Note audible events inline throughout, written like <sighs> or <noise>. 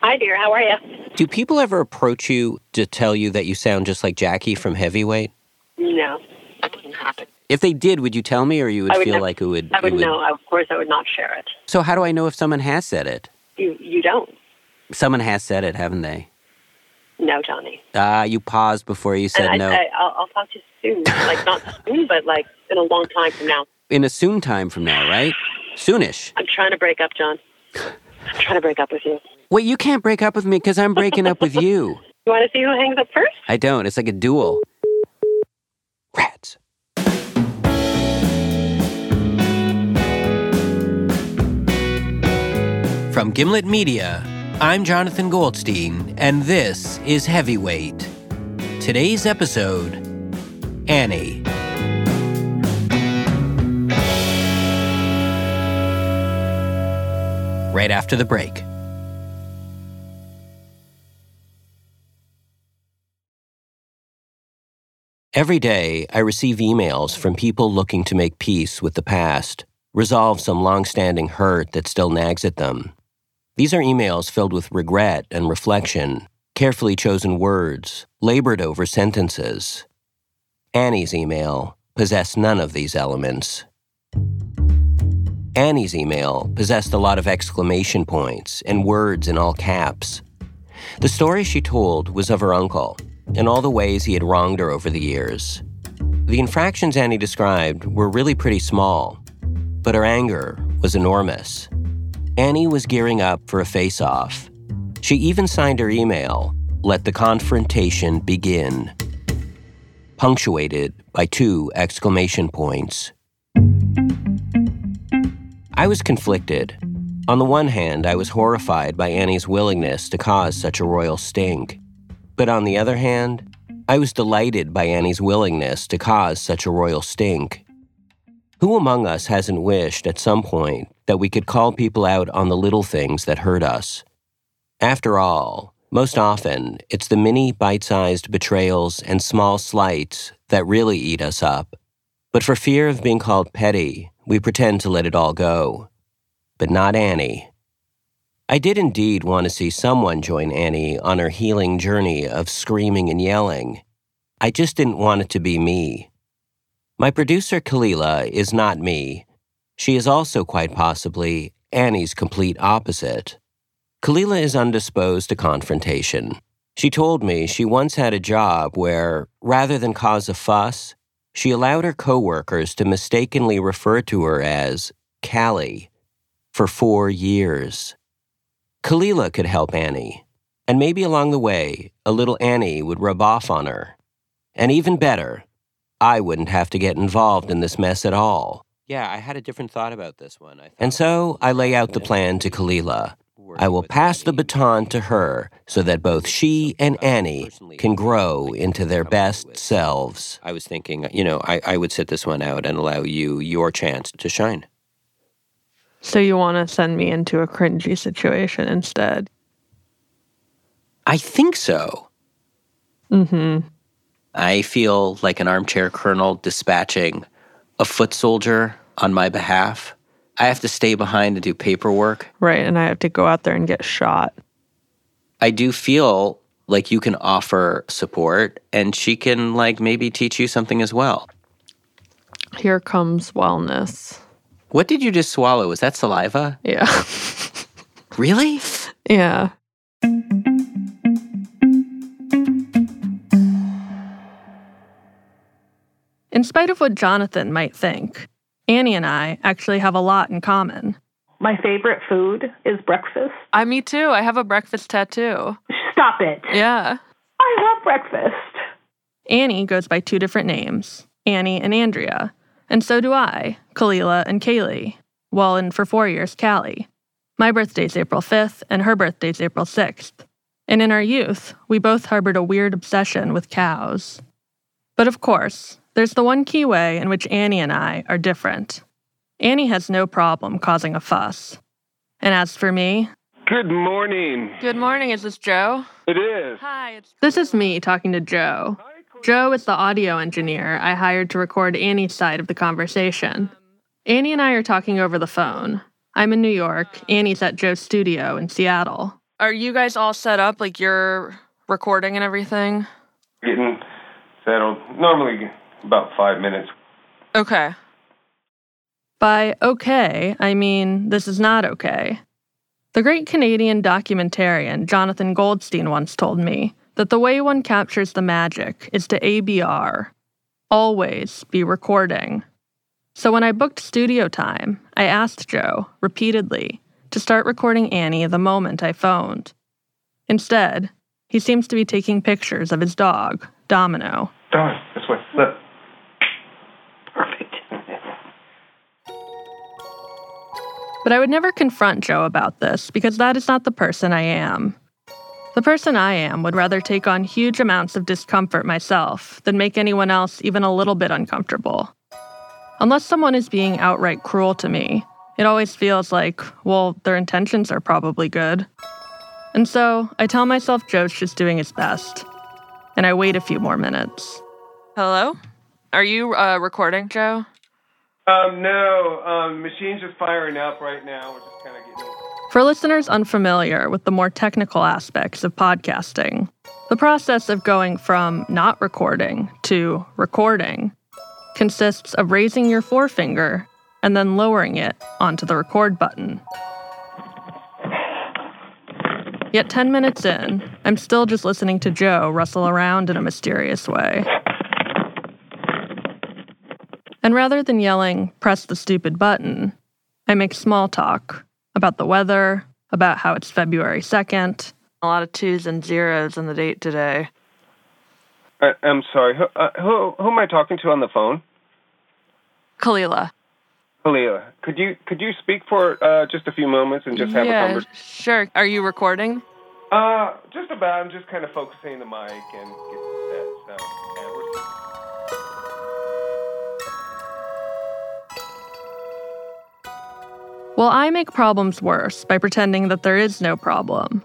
Hi, dear. How are you? Do people ever approach you to tell you that you sound just like Jackie from Heavyweight? No, that wouldn't happen. If they did, would you tell me, or you would, would feel never- like it would? I it would know. Of course, I would not share it. So how do I know if someone has said it? You you don't. Someone has said it, haven't they? No, Johnny. Ah, you paused before you said and no. I, I, I'll, I'll talk to you soon. like not soon, but like in a long time from now. In a soon time from now, right? Soonish. I'm trying to break up, John. I'm trying to break up with you. Wait, you can't break up with me because I'm breaking up with you. <laughs> You want to see who hangs up first? I don't. It's like a duel. Rats. From Gimlet Media, I'm Jonathan Goldstein, and this is Heavyweight. Today's episode Annie. Right after the break. Every day, I receive emails from people looking to make peace with the past, resolve some long-standing hurt that still nags at them. These are emails filled with regret and reflection, carefully chosen words, labored over sentences. Annie's email possessed none of these elements. Annie's email possessed a lot of exclamation points and words in all caps. The story she told was of her uncle and all the ways he had wronged her over the years. The infractions Annie described were really pretty small, but her anger was enormous. Annie was gearing up for a face off. She even signed her email, Let the Confrontation Begin, punctuated by two exclamation points. I was conflicted. On the one hand, I was horrified by Annie's willingness to cause such a royal stink. But on the other hand, I was delighted by Annie's willingness to cause such a royal stink. Who among us hasn't wished at some point that we could call people out on the little things that hurt us? After all, most often, it's the mini bite sized betrayals and small slights that really eat us up. But for fear of being called petty, we pretend to let it all go. But not Annie. I did indeed want to see someone join Annie on her healing journey of screaming and yelling. I just didn't want it to be me. My producer, Kalila, is not me. She is also quite possibly Annie's complete opposite. Kalila is undisposed to confrontation. She told me she once had a job where, rather than cause a fuss, she allowed her coworkers to mistakenly refer to her as Callie for four years. Kalila could help Annie, and maybe along the way, a little Annie would rub off on her. And even better, I wouldn't have to get involved in this mess at all. Yeah, I had a different thought about this one. and so I lay out the plan to Kalila. I will pass the baton to her so that both she uh, and Annie can grow into their best selves. I was thinking, you know, I, I would sit this one out and allow you your chance to shine. So you want to send me into a cringy situation instead? I think so. Mm-hmm. I feel like an armchair colonel dispatching a foot soldier on my behalf. I have to stay behind and do paperwork. Right, and I have to go out there and get shot. I do feel like you can offer support and she can like maybe teach you something as well. Here comes wellness. What did you just swallow? Was that saliva? Yeah. <laughs> Really? yeah. In spite of what Jonathan might think, Annie and I actually have a lot in common. My favorite food is breakfast. I, me too. I have a breakfast tattoo. Stop it. Yeah. I love breakfast. Annie goes by two different names Annie and Andrea. And so do I, Kalila and Kaylee. Well, and for four years, Callie. My birthday's April 5th, and her birthday's April 6th. And in our youth, we both harbored a weird obsession with cows. But of course, there's the one key way in which Annie and I are different. Annie has no problem causing a fuss. And as for me, Good morning. good morning, is this Joe? It is. Hi, it's This is me talking to Joe. Joe is the audio engineer I hired to record Annie's side of the conversation. Annie and I are talking over the phone. I'm in New York, Annie's at Joe's studio in Seattle. Are you guys all set up? Like you're recording and everything? Getting settled. Normally about five minutes. Okay. By okay, I mean this is not okay. The great Canadian documentarian Jonathan Goldstein once told me that the way one captures the magic is to ABR, always be recording. So when I booked studio time, I asked Joe, repeatedly, to start recording Annie the moment I phoned. Instead, he seems to be taking pictures of his dog, Domino. Darn, this way. Look. Perfect. But I would never confront Joe about this because that is not the person I am. The person I am would rather take on huge amounts of discomfort myself than make anyone else even a little bit uncomfortable. Unless someone is being outright cruel to me, it always feels like, well, their intentions are probably good. And so I tell myself Joe's just doing his best. And I wait a few more minutes. Hello? Are you uh, recording, Joe? Um, no, um, machine's just firing up right now. We're just kind of getting. For listeners unfamiliar with the more technical aspects of podcasting, the process of going from not recording to recording consists of raising your forefinger and then lowering it onto the record button. Yet 10 minutes in, I'm still just listening to Joe rustle around in a mysterious way. And rather than yelling, press the stupid button, I make small talk about the weather, about how it's February 2nd, a lot of twos and zeros in the date today. I, I'm sorry. Who, uh, who, who am I talking to on the phone? Kalila. Kalia. Could you could you speak for uh, just a few moments and just have a yeah, conversation? sure. Are you recording? Uh, just about. I'm just kind of focusing the mic and getting Well, I make problems worse by pretending that there is no problem.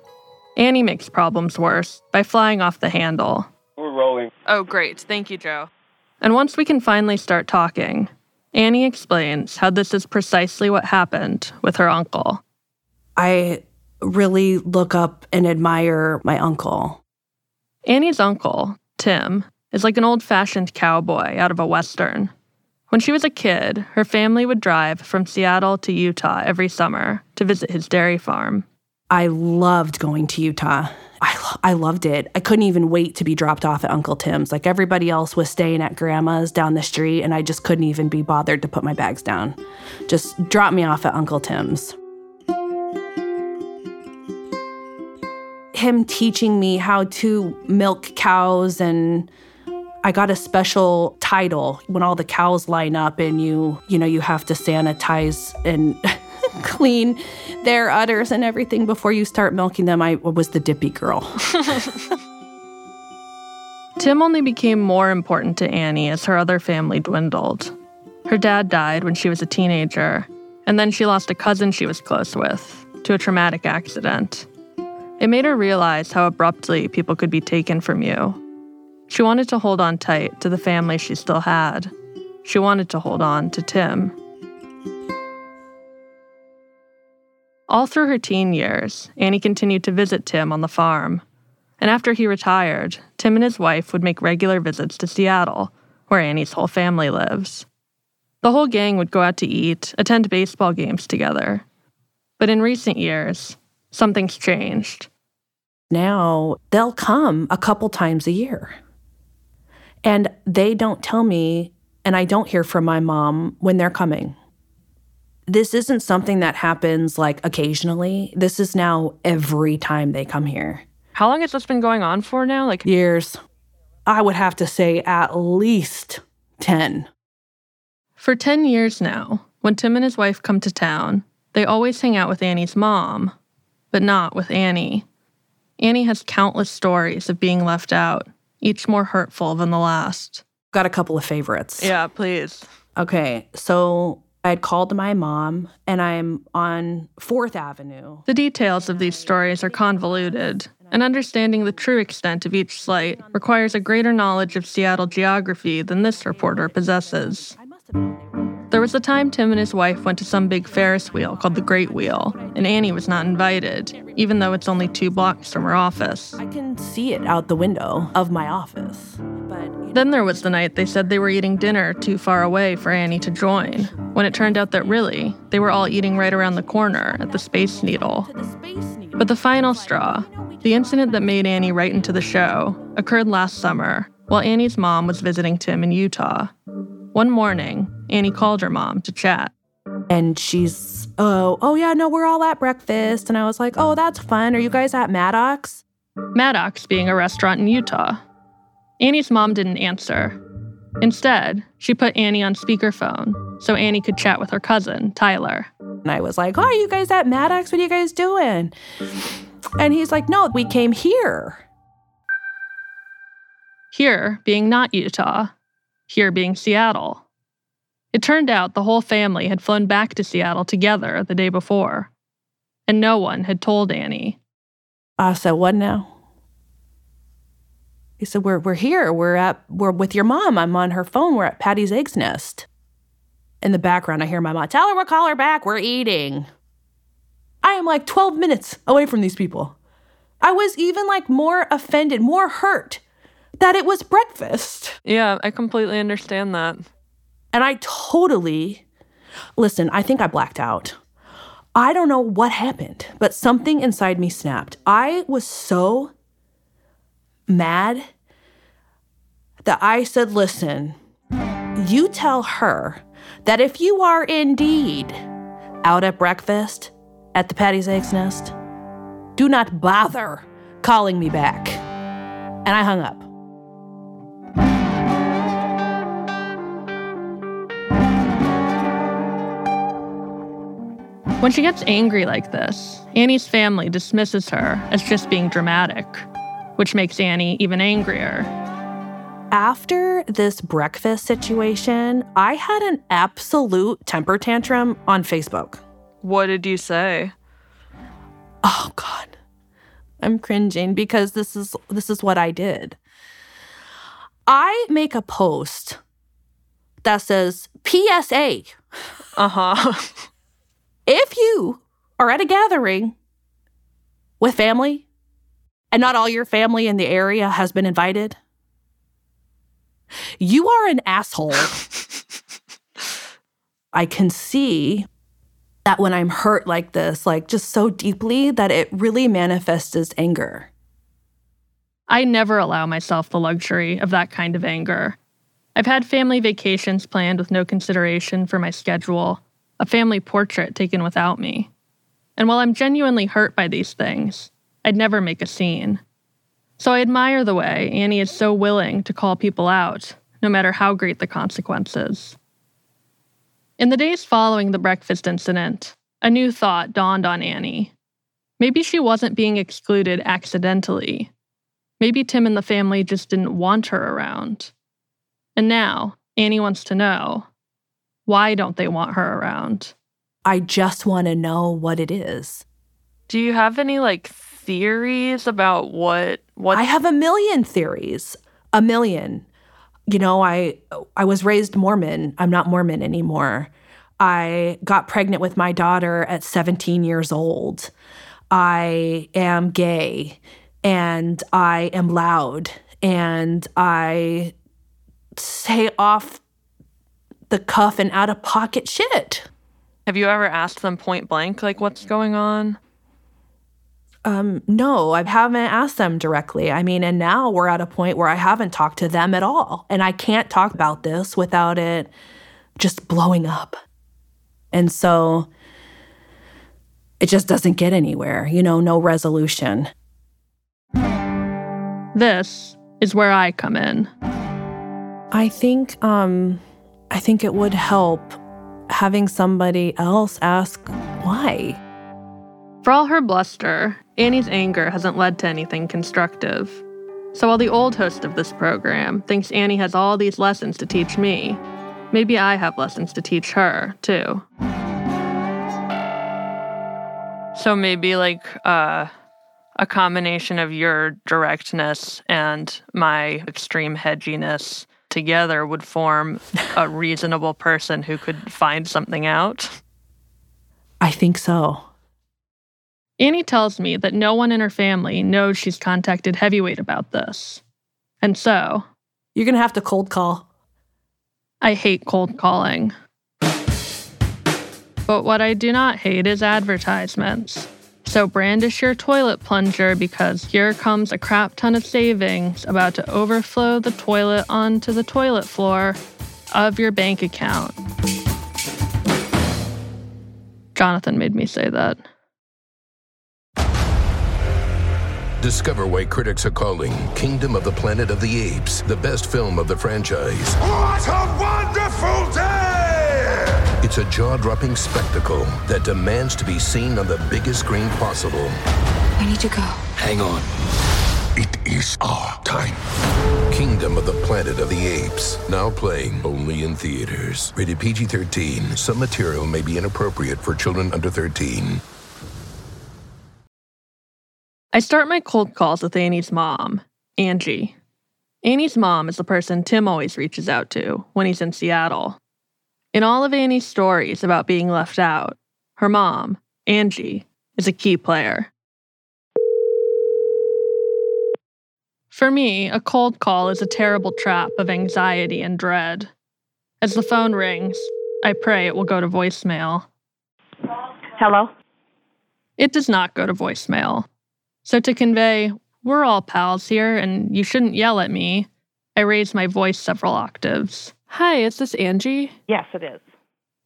Annie makes problems worse by flying off the handle. we're rolling. Oh, great. Thank you, Joe. And once we can finally start talking, Annie explains how this is precisely what happened with her uncle. I really look up and admire my uncle. Annie's uncle, Tim, is like an old fashioned cowboy out of a Western. When she was a kid, her family would drive from Seattle to Utah every summer to visit his dairy farm. I loved going to Utah. I, I loved it. I couldn't even wait to be dropped off at Uncle Tim's. Like everybody else was staying at grandma's down the street, and I just couldn't even be bothered to put my bags down. Just drop me off at Uncle Tim's. Him teaching me how to milk cows and I got a special title when all the cows line up and you, you know, you have to sanitize and <laughs> clean their udders and everything before you start milking them. I was the dippy girl. <laughs> Tim only became more important to Annie as her other family dwindled. Her dad died when she was a teenager, and then she lost a cousin she was close with to a traumatic accident. It made her realize how abruptly people could be taken from you. She wanted to hold on tight to the family she still had. She wanted to hold on to Tim. All through her teen years, Annie continued to visit Tim on the farm. And after he retired, Tim and his wife would make regular visits to Seattle, where Annie's whole family lives. The whole gang would go out to eat, attend baseball games together. But in recent years, something's changed. now they'll come a couple times a year. And they don't tell me, and I don't hear from my mom when they're coming. This isn't something that happens like occasionally. This is now every time they come here. How long has this been going on for now? Like, Years. I would have to say at least 10. for 10 years now, when Tim and his wife come to town, they always hang out with Annie's mom, but not with Annie. Annie has countless stories of being left out, each more hurtful than the last. Got a couple of favorites. Yeah, please. Okay, so I had called my mom and I'm on 4th Avenue. The details of these stories are convoluted, and understanding the true extent of each slight requires a greater knowledge of Seattle geography than this reporter possesses. There. Was a time Tim and his wife went to some big Ferris wheel called the Great Wheel, and Annie was not invited, even though it's only two blocks from her office. I can see it out the window of my office. But Then there was the night they said they were eating dinner too far away for Annie to join, when it turned out that really, they were all eating right around the corner at the Space Needle. the space needle. But the final straw, the incident that made Annie write into the show, occurred last summer while Annie's mom was visiting Tim in Utah. One morning, Annie called her mom to chat. And she's, oh, oh yeah, no, we're all at breakfast. And I was like, oh, that's fun. Are you guys at Maddox? Maddox being a restaurant in Utah. Annie's mom didn't answer. Instead, she put Annie on speakerphone so Annie could chat with her cousin, Tyler. And I was like, oh, are you guys at Maddox? What are you guys doing? And he's like, no, we came here. Here being not Utah, here being Seattle. It turned out the whole family had flown back to Seattle together the day before, and no one had told Annie. Uh, I said, what now? He said, we're, we're here. We're at, we're with your mom. I'm on her phone. We're at Patty's Eggs Nest. In the background, I hear my mom, tell her we'll call her back. We're eating. I am like 12 minutes away from these people. I was even like more offended, more hurt that it was breakfast. Yeah, I completely understand that. And I totally, listen, I think I blacked out. I don't know what happened, but something inside me snapped. I was so mad that I said, listen, you tell her that if you are indeed out at breakfast at the Patty's Eggs Nest, do not bother calling me back. And I hung up. When she gets angry like this, Annie's family dismisses her as just being dramatic, which makes Annie even angrier. After this breakfast situation, I had an absolute temper tantrum on Facebook. What did you say? Oh god. I'm cringing because this is this is what I did. I make a post that says PSA. Uh huh. <laughs> If you are at a gathering with family and not all your family in the area has been invited, you are an asshole. <laughs> I can see that when I'm hurt like this, like just so deeply, that it really manifests as anger. I never allow myself the luxury of that kind of anger. I've had family vacations planned with no consideration for my schedule, a family portrait taken without me. And while I'm genuinely hurt by these things, I'd never make a scene. So I admire the way Annie is so willing to call people out, no matter how great the consequences. In the days following the breakfast incident, a new thought dawned on Annie. Maybe she wasn't being excluded accidentally. Maybe Tim and the family just didn't want her around. And now, Annie wants to know why don't they want her around? I just want to know what it is. Do you have any like theories about what what I have a million theories. A million. You know, I I was raised Mormon. I'm not Mormon anymore. I got pregnant with my daughter at 17 years old. I am gay and I am loud and I say off the cuff and out of pocket shit. have you ever asked them point blank like what's going on? Um, no, I haven't asked them directly. I mean, and now we're at a point where I haven't talked to them at all. And I can't talk about this without it just blowing up. And so it just doesn't get anywhere, you know, no resolution. This is where I come in. I think um I think it would help having somebody else ask why. For all her bluster, Annie's anger hasn't led to anything constructive. So while the old host of this program thinks Annie has all these lessons to teach me, maybe I have lessons to teach her, too. So maybe like uh, a combination of your directness and my extreme hedginess together would form a reasonable person who could find something out. I think so. Annie tells me that no one in her family knows she's contacted Heavyweight about this. And so, You're going to have to cold call. I hate cold calling. But what I do not hate is advertisements. So brandish your toilet plunger because here comes a crap ton of savings about to overflow the toilet onto the toilet floor of your bank account. Jonathan made me say that. Discover why critics are calling Kingdom of the Planet of the Apes the best film of the franchise. What a wonderful day! It's a jaw dropping spectacle that demands to be seen on the biggest screen possible. I need to go. Hang on. It is our time. Kingdom of the Planet of the Apes. Now playing only in theaters. Rated PG 13. Some material may be inappropriate for children under 13. I start my cold calls with Annie's mom, Angie. Annie's mom is the person Tim always reaches out to when he's in Seattle. In all of Annie's stories about being left out, her mom, Angie, is a key player. For me, a cold call is a terrible trap of anxiety and dread. As the phone rings, I pray it will go to voicemail. Hello? It does not go to voicemail. So, to convey, we're all pals here and you shouldn't yell at me, I raise my voice several octaves. Hi, is this Angie? Yes, it is.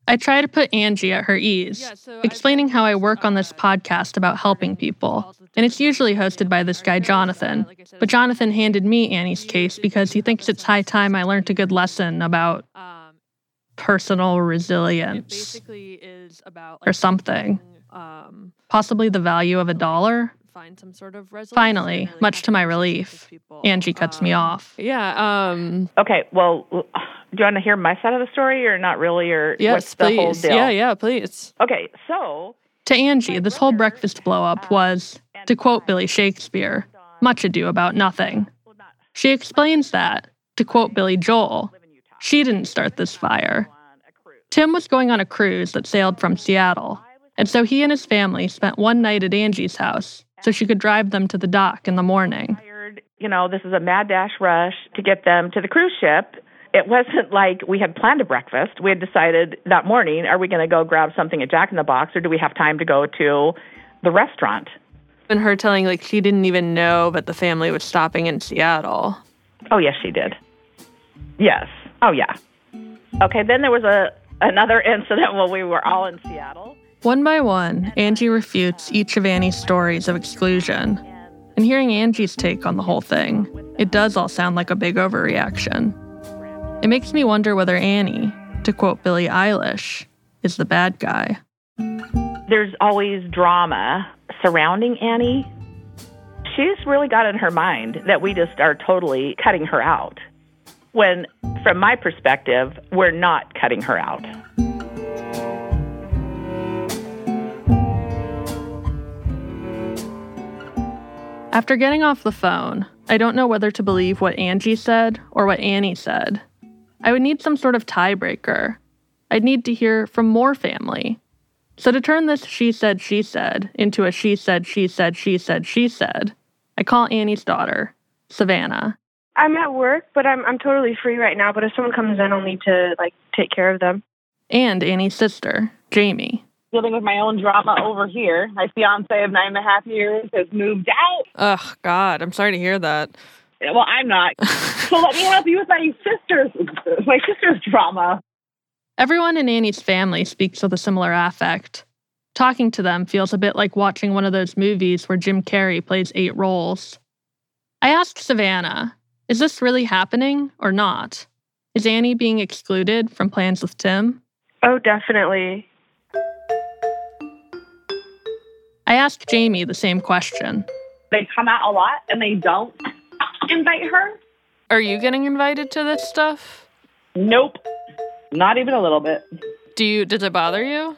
I try to put Angie at her ease, explaining how I work on this podcast about helping people. And it's usually hosted by this guy, Jonathan. But Jonathan handed me Annie's case because he thinks it's high time I learned a good lesson about personal resilience or something. Possibly the value of a dollar. Finally, much to my relief, Angie cuts me off. Yeah. Um. Okay, well, <sighs> do you want to hear my side of the story or not really? Or Yes, what's the whole please. deal? Yeah. Yeah. Please. Okay, so To Angie, this whole breakfast blow up was, to quote Billy Shakespeare, much ado about nothing. She explains that, to quote Billy Joel, she didn't start this fire. Tim was going on a cruise that sailed from Seattle, and so he and his family spent one night at Angie's house so she could drive them to the dock in the morning. hired, you know, this is a mad dash rush to get them to the cruise ship. It wasn't <laughs> like we had planned a breakfast. We had decided that morning, are we going to go grab something at Jack in the Box or do we have time to go to the restaurant? And her telling like she didn't even know that the family was stopping in Seattle. Oh, yes, she did. Yes. Oh, yeah. Okay, then there was a another <laughs> incident when we were all in Seattle. One by one, Angie refutes each of Annie's stories of exclusion. And hearing Angie's take on the whole thing, it does all sound like a big overreaction. It makes me wonder whether Annie, to quote Billie Eilish, is the bad guy. There's always drama surrounding Annie. She's really got in her mind that we just are totally cutting her out. When, from my perspective, we're not cutting her out. After getting off the phone, I don't know whether to believe what Angie said or what Annie said. I would need some sort of tiebreaker. I'd need to hear from more family. So to turn this she said, she said into a she said, she said, she said, she said, I call Annie's daughter, Savannah. I'm at work, but I'm I'm totally free right now. But if someone comes in, I'll need to like take care of them. and Annie's sister, Jamie. Dealing with my own drama over here. My fiance of nine and a half years has moved out. Oh God, I'm sorry to hear that. Well, I'm not. so let me help you with my sister's my sister's drama. Everyone in Annie's family speaks with a similar affect. Talking to them feels a bit like watching one of those movies where Jim Carrey plays eight roles. I asked Savannah, is this really happening or not? Is Annie being excluded from plans with Tim? Oh, definitely. I asked Jamie the same question. They come out a lot and they don't invite her. Are you getting invited to this stuff? Nope. Not even a little bit. Do you does it bother you?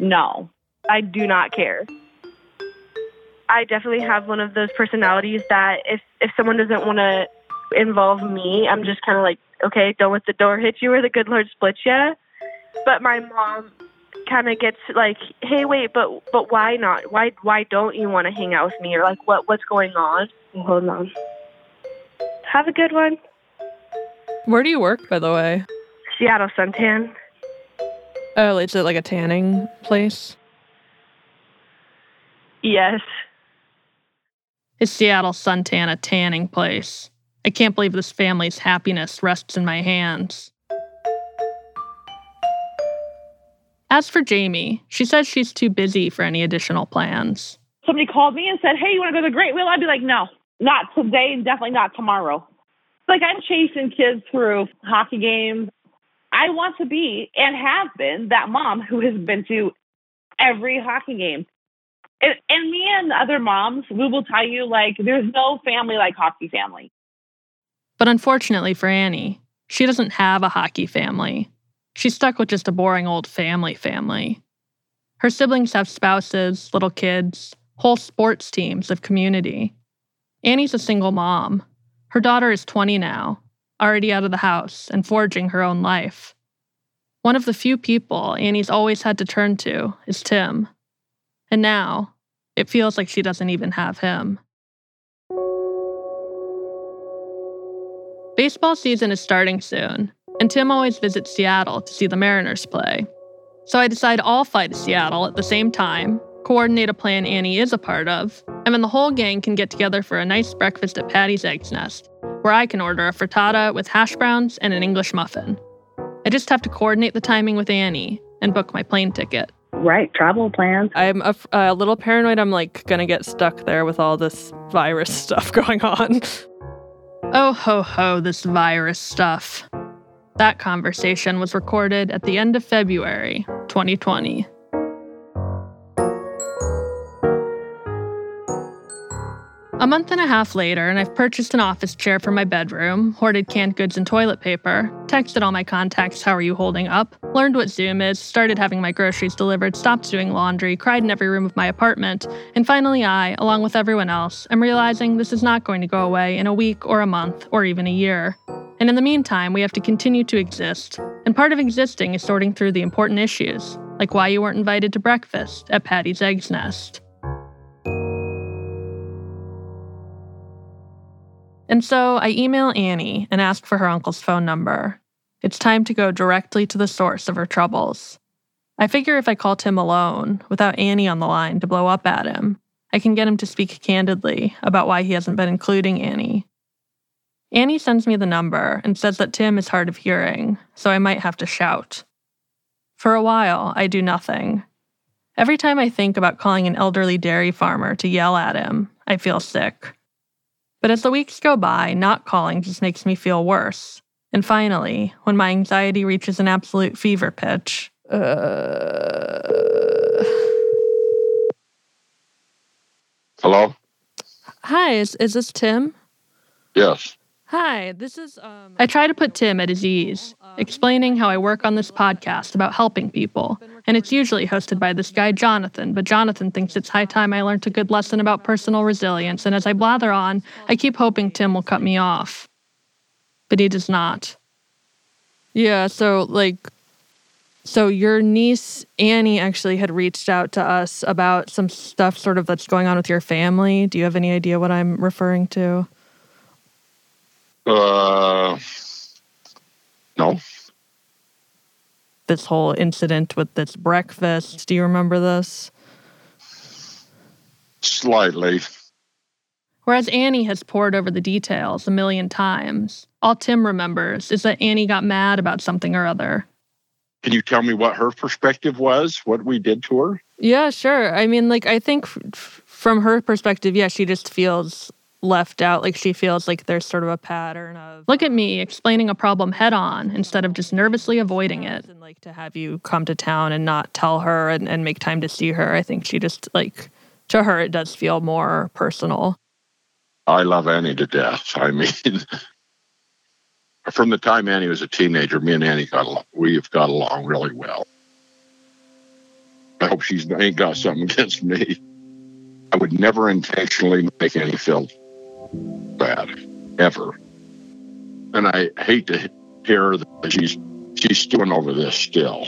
No. I do not care. I definitely have one of those personalities that if if someone doesn't want to involve me. I'm just kind of like, okay, don't let the door hit you or the good Lord split you. But my mom kind of gets like, hey, wait, but but why not? Why why don't you want to hang out with me? Or like, what what's going on? Hold on. Have a good one. Where do you work, by the way? Seattle suntan. Oh, is it like a tanning place? Yes. Is Seattle suntan a tanning place? I can't believe this family's happiness rests in my hands. As for Jamie, she says she's too busy for any additional plans. Somebody called me and said, Hey, you want to go to the Great Wheel? I'd be like, No, not today and definitely not tomorrow. Like, I'm chasing kids through hockey games. I want to be and have been that mom who has been to every hockey game. And, and me and other moms, we will tell you, like, there's no family like hockey family. But unfortunately for Annie, she doesn't have a hockey family. She's stuck with just a boring old family family. Her siblings have spouses, little kids, whole sports teams of community. Annie's a single mom. Her daughter is 20 now, already out of the house and forging her own life. One of the few people Annie's always had to turn to is Tim. And now, it feels like she doesn't even have him. Baseball season is starting soon, and Tim always visits Seattle to see the Mariners play. So I decide I'll fly to Seattle at the same time, coordinate a plan Annie is a part of, and then the whole gang can get together for a nice breakfast at Patty's Eggs Nest, where I can order a frittata with hash browns and an English muffin. I just have to coordinate the timing with Annie and book my plane ticket. Right, travel plans. I'm a, a little paranoid I'm like gonna get stuck there with all this virus <laughs> stuff going on. oh ho ho, this virus stuff. That conversation was recorded at the end of February 2020. A month and a half later, and I've purchased an office chair for my bedroom, hoarded canned goods and toilet paper, texted all my contacts, How are you holding up? Learned what Zoom is, started having my groceries delivered, stopped doing laundry, cried in every room of my apartment, and finally, I, along with everyone else, am realizing this is not going to go away in a week or a month or even a year. And in the meantime, we have to continue to exist. And part of existing is sorting through the important issues, like why you weren't invited to breakfast at Patty's Eggs Nest. And so I email Annie and ask for her uncle's phone number. It's time to go directly to the source of her troubles. I figure if I call Tim alone, without Annie on the line to blow up at him, I can get him to speak candidly about why he hasn't been including Annie. Annie sends me the number and says that Tim is hard of hearing, so I might have to shout. For a while, I do nothing. Every time I think about calling an elderly dairy farmer to yell at him, I feel sick. But as the weeks go by, not calling just makes me feel worse. And finally, when my anxiety reaches an absolute fever pitch, uh... Hello? Hi, is, is this Tim? Yes. Hi, this is. Um, I try to put Tim at his ease, explaining how I work on this podcast about helping people. And it's usually hosted by this guy, Jonathan, but Jonathan thinks it's high time I learned a good lesson about personal resilience. And as I blather on, I keep hoping Tim will cut me off. But he does not. Yeah, so, like, so your niece Annie actually had reached out to us about some stuff sort of that's going on with your family. Do you have any idea what I'm referring to? Uh, no. This whole incident with this breakfast. Do you remember this? Slightly. Whereas Annie has poured over the details a million times, all Tim remembers is that Annie got mad about something or other. Can you tell me what her perspective was, what we did to her? Yeah, sure. I mean, like, I think f- from her perspective, yeah, she just feels left out. Like she feels like there's sort of a pattern of look at me um, explaining a problem head on instead of just nervously avoiding it. And like to have you come to town and not tell her and, and make time to see her. I think she just like to her it does feel more personal. I love Annie to death. I mean <laughs> from the time Annie was a teenager, me and Annie got along, we've got along really well. I hope she's ain't got something <laughs> against me. I would never intentionally make Annie feel bad, ever. And I hate to hear that she's she's stewing over this still.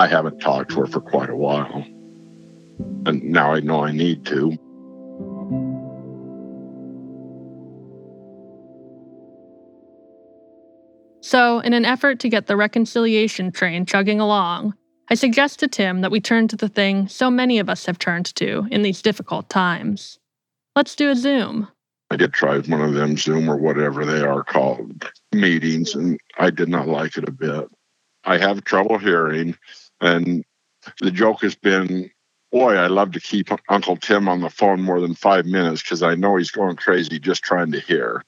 I haven't talked to her for quite a while. And now I know I need to. So, in an effort to get the reconciliation train chugging along, I suggest to Tim that we turn to the thing so many of us have turned to in these difficult times. Let's do a Zoom. I did try one of them Zoom or whatever they are called meetings, and I did not like it a bit. I have trouble hearing, and the joke has been, boy, I love to keep Uncle Tim on the phone more than five minutes because I know he's going crazy just trying to hear.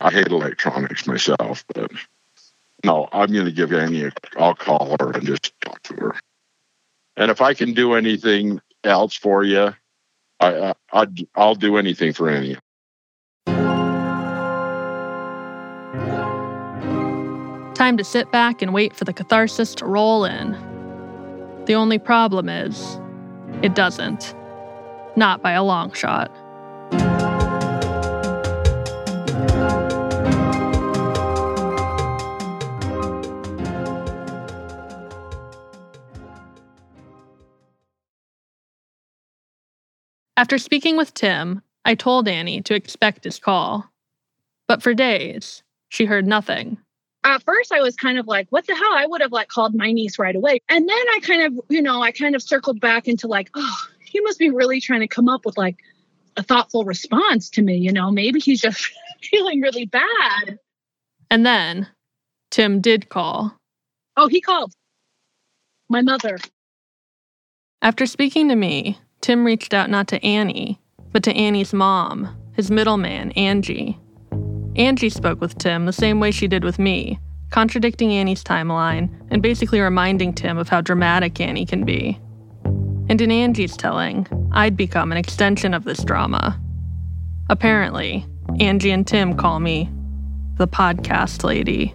I hate electronics myself, but no, I'm going to give Annie a, I'll call her and just talk to her. And if I can do anything else for you, I, uh, I I'll do anything for Annie. Time to sit back and wait for the catharsis to roll in. The only problem is, it doesn't. Not by a long shot. After speaking with Tim, I told Annie to expect his call. But for days, she heard nothing. At first, I was kind of like, what the hell? I would have like called my niece right away. And then I kind of, you know, I kind of circled back into like, oh, he must be really trying to come up with like a thoughtful response to me. You know, maybe he's just <laughs> feeling really bad. And then Tim did call. Oh, he called my mother. After speaking to me, Tim reached out not to Annie, but to Annie's mom, his middleman, Angie. Angie spoke with Tim the same way she did with me, contradicting Annie's timeline and basically reminding Tim of how dramatic Annie can be. And in Angie's telling, I'd become an extension of this drama. Apparently, Angie and Tim call me the podcast lady.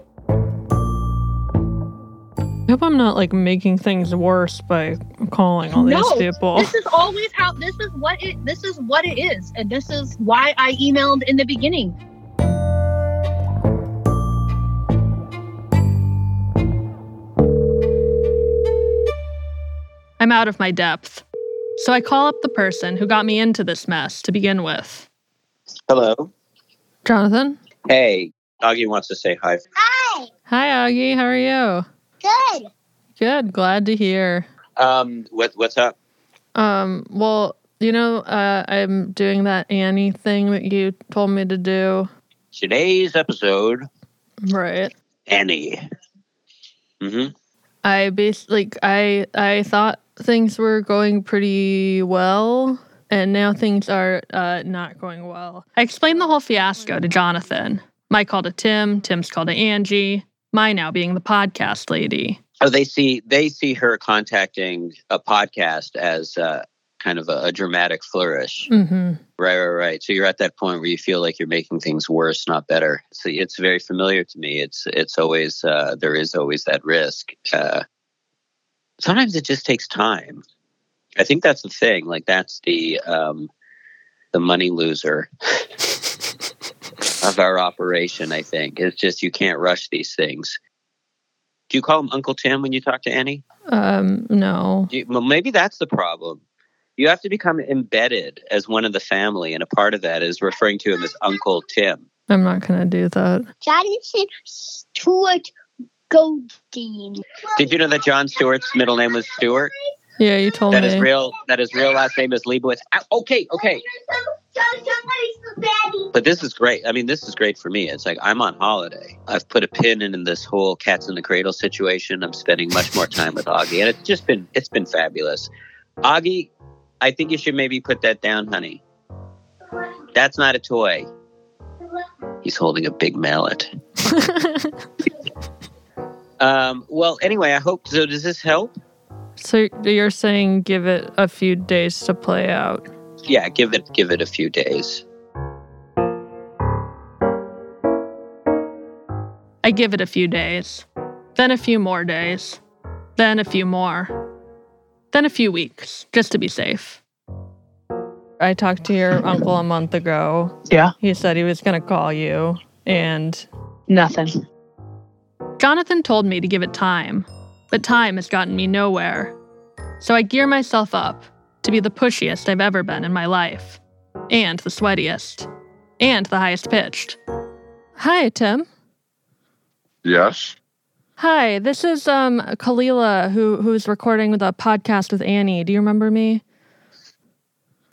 I hope I'm not like making things worse by calling all no, these people. This is always how this is what it this is what it is. And this is why I emailed in the beginning. I'm out of my depth. So I call up the person who got me into this mess to begin with. Hello. Jonathan? Hey, Augie wants to say hi. Hi. Hi, Augie. How are you? Good. Good. Glad to hear. Um, what what's up? Um, well, you know, uh, I'm doing that Annie thing that you told me to do. Today's episode. Right. Annie. Mm-hmm. I basically, like, I I thought things were going pretty well, and now things are uh, not going well. I explained the whole fiasco to Jonathan. My call to Tim. Tim's call to Angie. My now being the podcast lady. Oh, they see they see her contacting a podcast as uh, kind of a, a dramatic flourish. Mm-hmm. Right, right, right. So you're at that point where you feel like you're making things worse, not better. So it's very familiar to me. It's it's always uh, there is always that risk. Uh, sometimes it just takes time. I think that's the thing. Like that's the um, the money loser <laughs> of our operation. I think it's just you can't rush these things. Do you call him Uncle Tim when you talk to Annie? Um, no. You, well, maybe that's the problem. You have to become embedded as one of the family, and a part of that is referring to him as Uncle Tim. I'm not going to do that. Jonathan Stewart Goldstein. Did you know that Jon Stewart's middle name was Stewart? Yeah, you told That me. his real that his real last name is Leibowitz. Ow, Okay, okay. But this is great. I mean, this is great for me. It's like I'm on holiday. I've put a pin in, in this whole cats in the cradle situation. I'm spending much more time with Augie, and it's just been it's been fabulous. Augie, I think you should maybe put that down, honey. That's not a toy. He's holding a big mallet. <laughs> Um, well, anyway, I hope so. Does this help? So you're saying give it a few days to play out? Yeah, give it give it a few days. I give it a few days, then a few more days, then a few more, then a few weeks, just to be safe. I talked to your uncle a month ago. Yeah. He said he was going to call you, and Nothing. Jonathan told me to give it time, but time has gotten me nowhere. So I gear myself up to be the pushiest I've ever been in my life, and the sweatiest, and the highest pitched. Hi, Tim. Yes. Hi, this is um Kalila who who's recording the podcast with Annie. Do you remember me?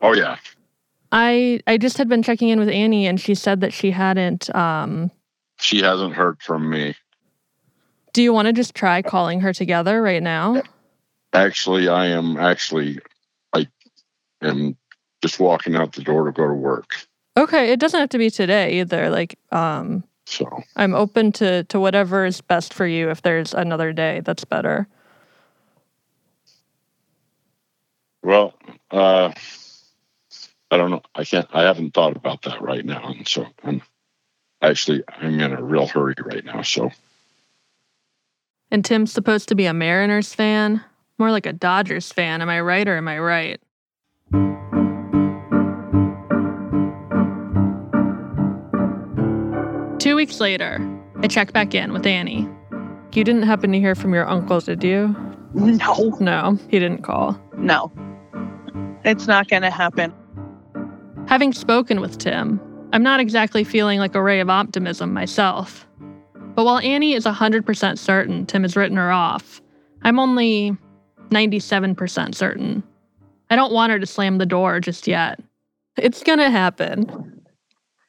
Oh yeah. I I just had been checking in with Annie and she said that she hadn't um She hasn't heard from me. Do you want to just try calling her together right now? Actually, I am actually I am just walking out the door to go to work. Okay, it doesn't have to be today either. Like um So I'm open to to whatever is best for you if there's another day that's better. well, uh I don't know. I can't I haven't thought about that right now. And so I'm actually I'm in a real hurry right now. So And Tim's supposed to be a Mariners fan, more like a Dodgers fan. Am I right or am I right? Two weeks later, I check back in with Annie. You didn't happen to hear from your uncle, did you? No. No, he didn't call. No. It's not going to happen. Having spoken with Tim, I'm not exactly feeling like a ray of optimism myself. But while Annie is 100% certain Tim has written her off, I'm only 97% certain. I don't want her to slam the door just yet. It's gonna happen.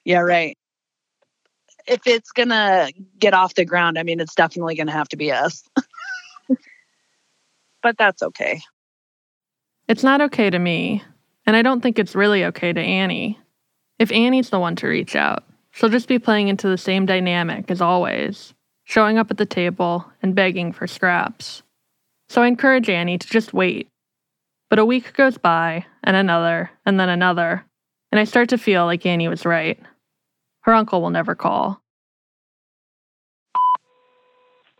Yeah, right. If it's going to get off the ground, I mean, it's definitely going to have to be us. <laughs> but that's okay. It's not okay to me, and I don't think it's really okay to Annie. If Annie's the one to reach out, she'll just be playing into the same dynamic as always, showing up at the table and begging for scraps. So I encourage Annie to just wait. But a week goes by, and another, and then another, and I start to feel like Annie was right. Her uncle will never call.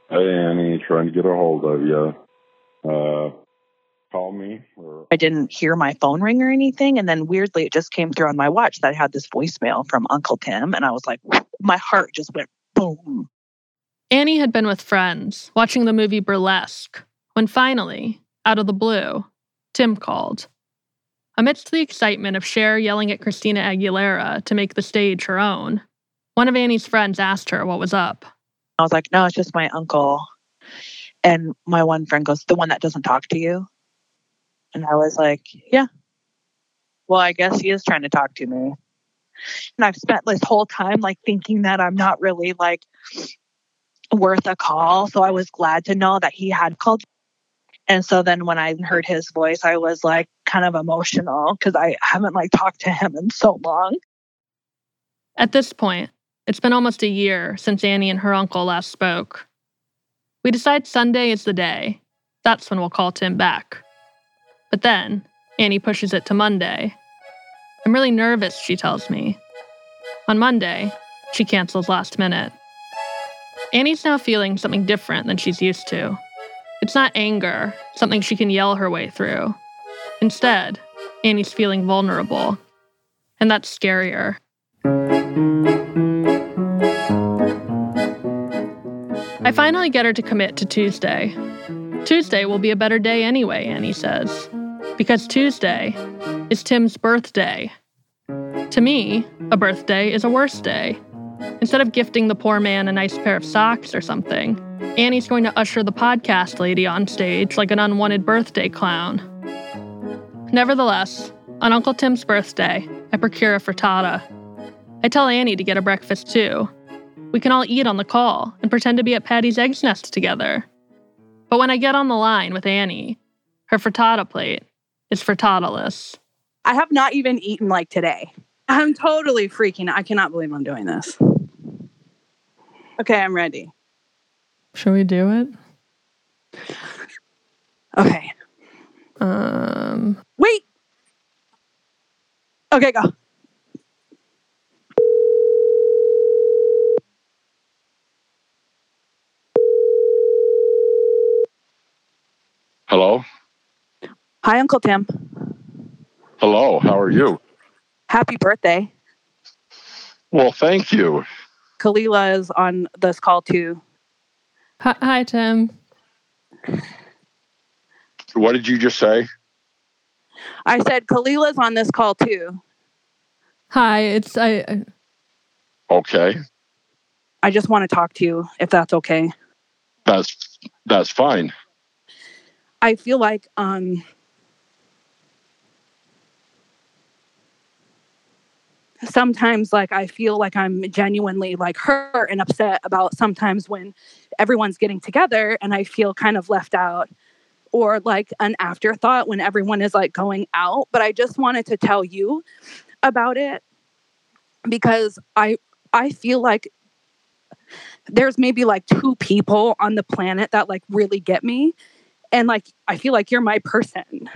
Hey Annie, trying to get a hold of you. Uh call me or I didn't hear my phone ring or anything. And then weirdly, it just came through on my watch that I had this voicemail from Uncle Tim. And I was like, my heart just went boom. Annie had been with friends, watching the movie Burlesque, when finally, out of the blue, Tim called. Amidst the excitement of Cher yelling at Christina Aguilera to make the stage her own, one of Annie's friends asked her what was up. I was like, no, it's just my uncle. And my one friend goes, the one that doesn't talk to you? And I was like, yeah. Well, I guess he is trying to talk to me. And I've spent this whole time like thinking that I'm not really like worth a call. So I was glad to know that he had called. And so then when I heard his voice, I was like kind of emotional because I haven't like talked to him in so long. At this point, it's been almost a year since Annie and her uncle last spoke. We decide Sunday is the day. That's when we'll call Tim back. But then, Annie pushes it to Monday. I'm really nervous, she tells me. On Monday, she cancels last minute. Annie's now feeling something different than she's used to. It's not anger, something she can yell her way through. Instead, Annie's feeling vulnerable. And that's scarier. I finally get her to commit to Tuesday. Tuesday will be a better day anyway, Annie says. Because Tuesday is Tim's birthday. To me, a birthday is a worse day. Instead of gifting the poor man a nice pair of socks or something, Annie's going to usher the podcast lady on stage like an unwanted birthday clown. Nevertheless, on Uncle Tim's birthday, I procure a frittata. I tell Annie to get a breakfast too. We can all eat on the call and pretend to be at Patty's Eggnest together. But when I get on the line with Annie, her frittata plate is frittataless. I have not even eaten like today. I'm totally freaking out. I cannot believe I'm doing this. Okay, I'm ready. Shall we do it? Okay. Um, Wait. Okay, go. Hello? Hi, Uncle Tim. Hello, how are you? Happy birthday. Well, thank you. Kalila is on this call too. Hi, hi Tim. What did you just say? I said Kalila's on this call too. Hi, it's I. I- Okay, I just want to talk to you if that's okay. that's that's fine. I feel like um sometimes like I feel like I'm genuinely like hurt and upset about sometimes when everyone's getting together and I feel kind of left out or like an afterthought when everyone is like going out but I just wanted to tell you about it because I I feel like there's maybe like two people on the planet that like really get me and like I feel like you're my person.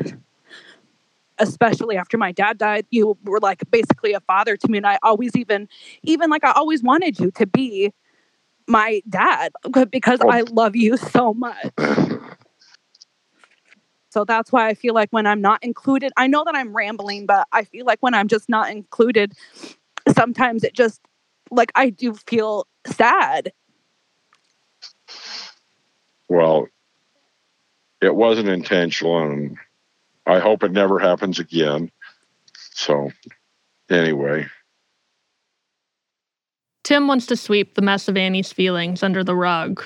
Especially after my dad died, you were like basically a father to me and I always even even like I always wanted you to be my dad because I oh. love you so much. <sighs> So that's why I feel like when I'm not included, I know that I'm rambling, but I feel like when I'm just not included, sometimes it just like I do feel sad. Well, it wasn't intentional, and I hope it never happens again. So, anyway, Tim wants to sweep the mess of Annie's feelings under the rug.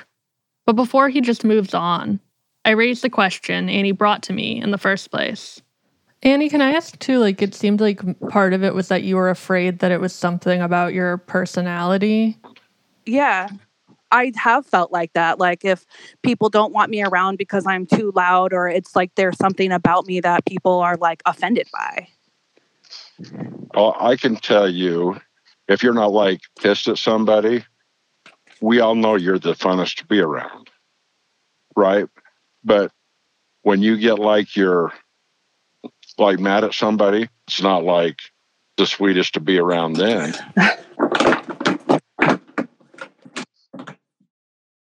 But before he just moves on, I raise the question Annie brought to me in the first place. Annie, can I ask too? Like, it seemed like part of it was that you were afraid that it was something about your personality. Yeah. I have felt like that. Like if people don't want me around because I'm too loud or it's like there's something about me that people are like offended by. Well, I can tell you, if you're not like pissed at somebody, we all know you're the funnest to be around, right? But when you get like you're like mad at somebody, it's not like the sweetest to be around then. <laughs>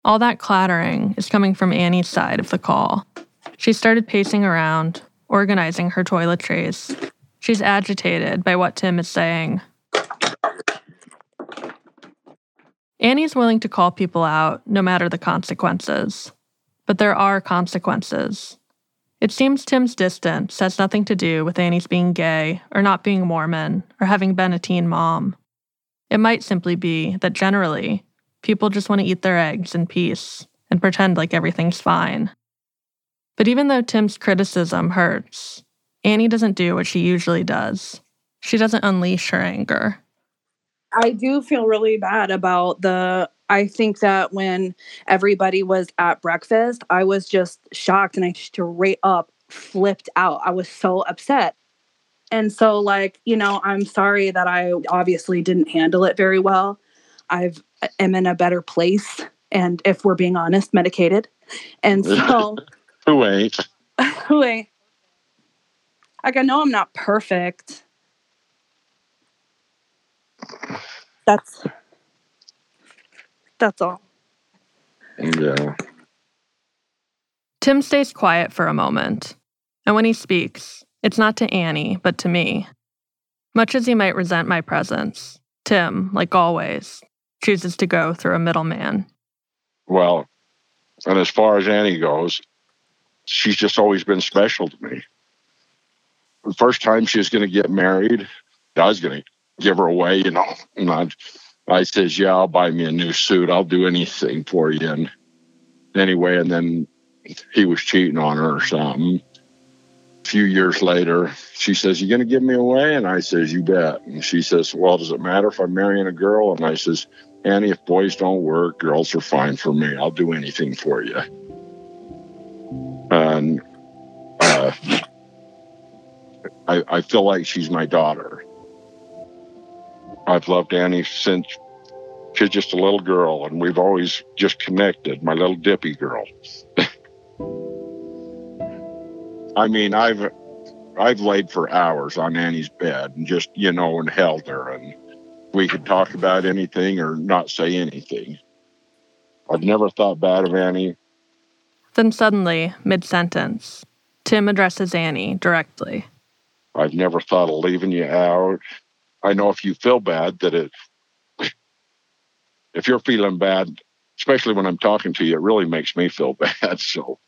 All that clattering is coming from Annie's side of the call. She started pacing around, organizing her toiletries. She's agitated by what Tim is saying. Annie's willing to call people out no matter the consequences. But there are consequences. It seems Tim's distance has nothing to do with Annie's being gay or not being Mormon or having been a teen mom. It might simply be that generally, people just want to eat their eggs in peace and pretend like everything's fine. But even though Tim's criticism hurts, Annie doesn't do what she usually does. She doesn't unleash her anger. I do feel really bad about the. I think that when everybody was at breakfast, I was just shocked and I straight up flipped out. I was so upset. And so, like, you know, I'm sorry that I obviously didn't handle it very well. I've uh, am in a better place, and if we're being honest, medicated. And so, <laughs> Who ain't? <laughs> who ain't? Like, I know I'm not perfect. That's that's all. Yeah. Tim stays quiet for a moment, and when he speaks, it's not to Annie, but to me. Much as he might resent my presence, Tim, like always, chooses to go through a middleman. Well, and as far as Annie goes, she's just always been special to me. The first time she was going to get married, I was going to give her away, you know. And I, I says, "Yeah, I'll buy me a new suit. I'll do anything for you." And anyway, and then he was cheating on her or something. A few years later, she says, "You going to give me away?" And I says, "You bet." And she says, "Well, does it matter if I'm marrying a girl?" And I says, "Annie, if boys don't work, girls are fine for me. I'll do anything for you." And uh, I, I feel like she's my daughter. I've loved Annie since she's just a little girl, and we've always just connected. My little dippy girl. <laughs> I mean, I've I've laid for hours on Annie's bed and just you know and held her, and we could talk about anything or not say anything. I've never thought bad of Annie. Then suddenly, mid sentence, Tim addresses Annie directly. I've never thought of leaving you out. I know if you feel bad that it, if you're feeling bad, especially when I'm talking to you, it really makes me feel <laughs> bad. So,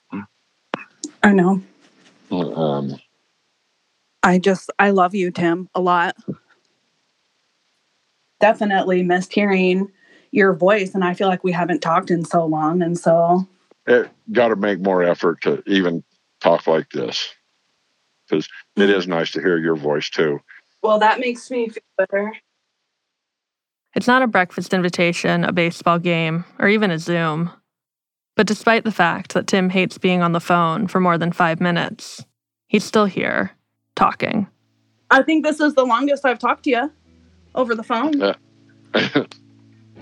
I know. um, I just I love you, Tim, a lot. Definitely missed hearing your voice, and I feel like we haven't talked in so long, and so it got to make more effort to even talk like this because it mm-hmm. is nice to hear your voice too. well, that makes me feel better. It's not a breakfast invitation, a baseball game, or even a Zoom. But despite the fact that Tim hates being on the phone for more than five minutes, he's still here, talking. I think this is the longest I've talked to you over the phone. Yeah. <laughs>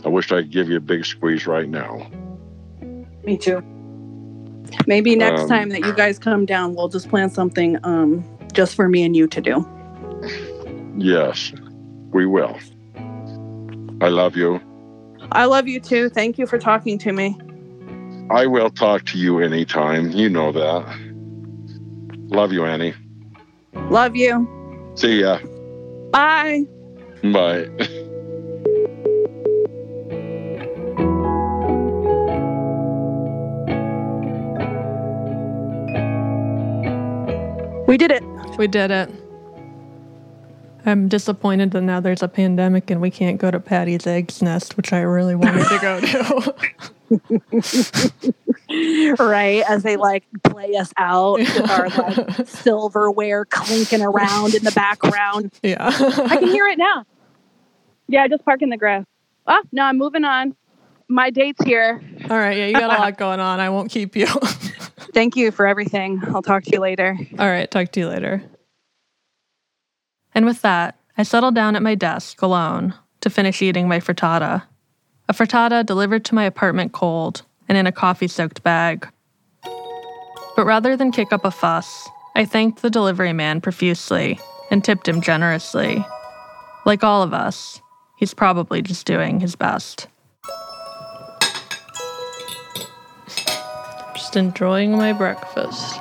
I wish I could give you a big squeeze right now. Me too. Maybe next Um, time that you guys come down, we'll just plan something um just for me and you to do. Yes, we will. I love you. I love you too. Thank you for talking to me. I will talk to you anytime. You know that. Love you, Annie. Love you. See ya. Bye. Bye. <laughs> We did it. We did it. I'm disappointed that now there's a pandemic and we can't go to Patty's Eggnest, which I really wanted to go to. <laughs> right as they like play us out with our like <laughs> silverware clinking around in the background. Yeah. I can hear it now. Yeah, I just park in the grass. Oh, no, I'm moving on. My date's here. All right, yeah, you got a lot <laughs> going on. I won't keep you. <laughs> Thank you for everything. I'll talk to you later. All right, talk to you later. And with that, I settled down at my desk alone to finish eating my frittata. A frittata delivered to my apartment cold and in a coffee soaked bag. But rather than kick up a fuss, I thanked the delivery man profusely and tipped him generously. Like all of us, he's probably just doing his best. Just enjoying my breakfast.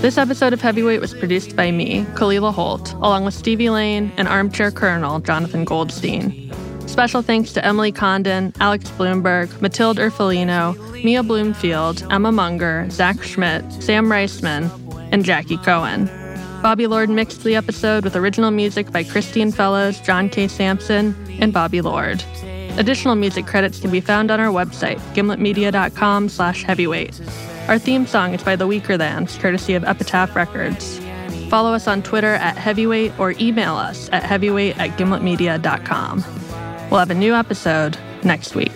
This episode of Heavyweight was produced by me, Kalila Holt, along with Stevie Lane and armchair colonel Jonathan Goldstein. Special thanks to Emily Condon, Alex Blumberg, Mathilde Urfalino, Mia Bloomfield, Emma Munger, Zac Schmidt, Sam Reisman, and Jackie Cohen. Bobby Lord mixed the episode with original music by Christine Fellows, John K. Samson, and Bobby Lord. Additional music credits can be found on our website, gimletmedia.com slash heavyweight. Our theme song is by The Weakerthans, courtesy of Epitaph Records. Follow us on Twitter at heavyweight or email us at heavyweight at gimletmedia.com. We'll have a new episode next week.